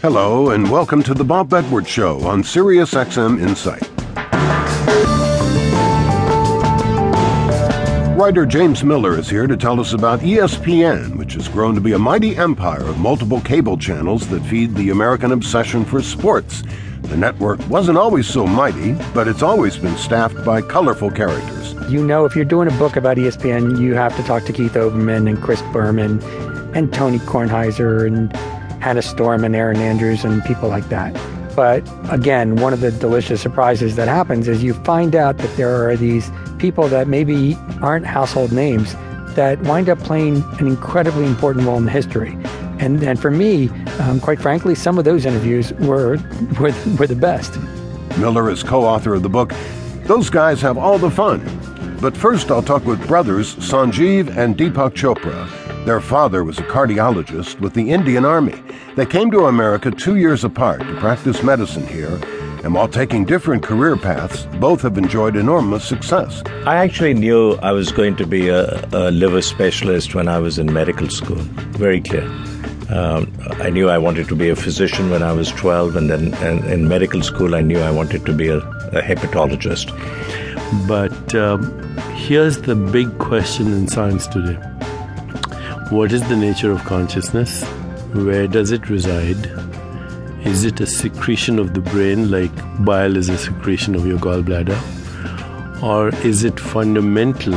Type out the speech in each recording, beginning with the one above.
Hello, and welcome to the Bob Edwards Show on Sirius XM Insight. Writer James Miller is here to tell us about ESPN, which has grown to be a mighty empire of multiple cable channels that feed the American obsession for sports. The network wasn't always so mighty, but it's always been staffed by colorful characters. You know, if you're doing a book about ESPN, you have to talk to Keith Olbermann and Chris Berman and Tony Kornheiser and Hannah Storm and Erin Andrews and people like that. But again, one of the delicious surprises that happens is you find out that there are these people that maybe aren't household names that wind up playing an incredibly important role in history. And, and for me, um, quite frankly, some of those interviews were, were, were the best. Miller is co author of the book. Those guys have all the fun. But first, I'll talk with brothers Sanjiv and Deepak Chopra their father was a cardiologist with the Indian Army. They came to America two years apart to practice medicine here, and while taking different career paths, both have enjoyed enormous success. I actually knew I was going to be a, a liver specialist when I was in medical school. Very clear. Um, I knew I wanted to be a physician when I was 12, and then and in medical school, I knew I wanted to be a, a hepatologist. But um, here's the big question in science today what is the nature of consciousness? Where does it reside? Is it a secretion of the brain, like bile is a secretion of your gallbladder? Or is it fundamental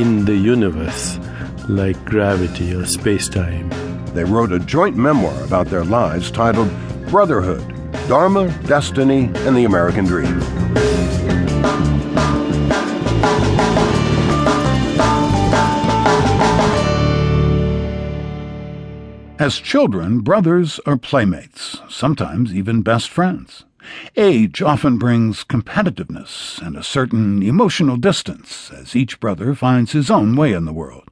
in the universe, like gravity or space time? They wrote a joint memoir about their lives titled Brotherhood Dharma, Destiny, and the American Dream. As children, brothers are playmates, sometimes even best friends. Age often brings competitiveness and a certain emotional distance as each brother finds his own way in the world.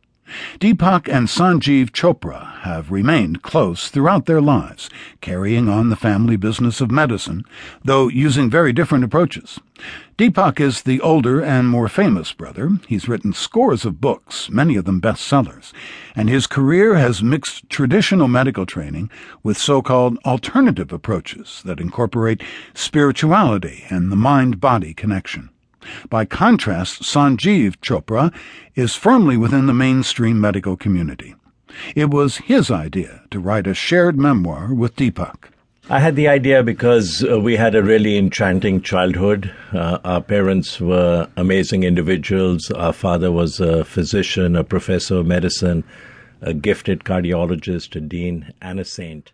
Deepak and Sanjiv Chopra have remained close throughout their lives, carrying on the family business of medicine, though using very different approaches. Deepak is the older and more famous brother. He's written scores of books, many of them bestsellers, and his career has mixed traditional medical training with so-called alternative approaches that incorporate spirituality and the mind-body connection. By contrast, Sanjiv Chopra is firmly within the mainstream medical community. It was his idea to write a shared memoir with Deepak. I had the idea because uh, we had a really enchanting childhood. Uh, our parents were amazing individuals. Our father was a physician, a professor of medicine, a gifted cardiologist, a dean, and a saint.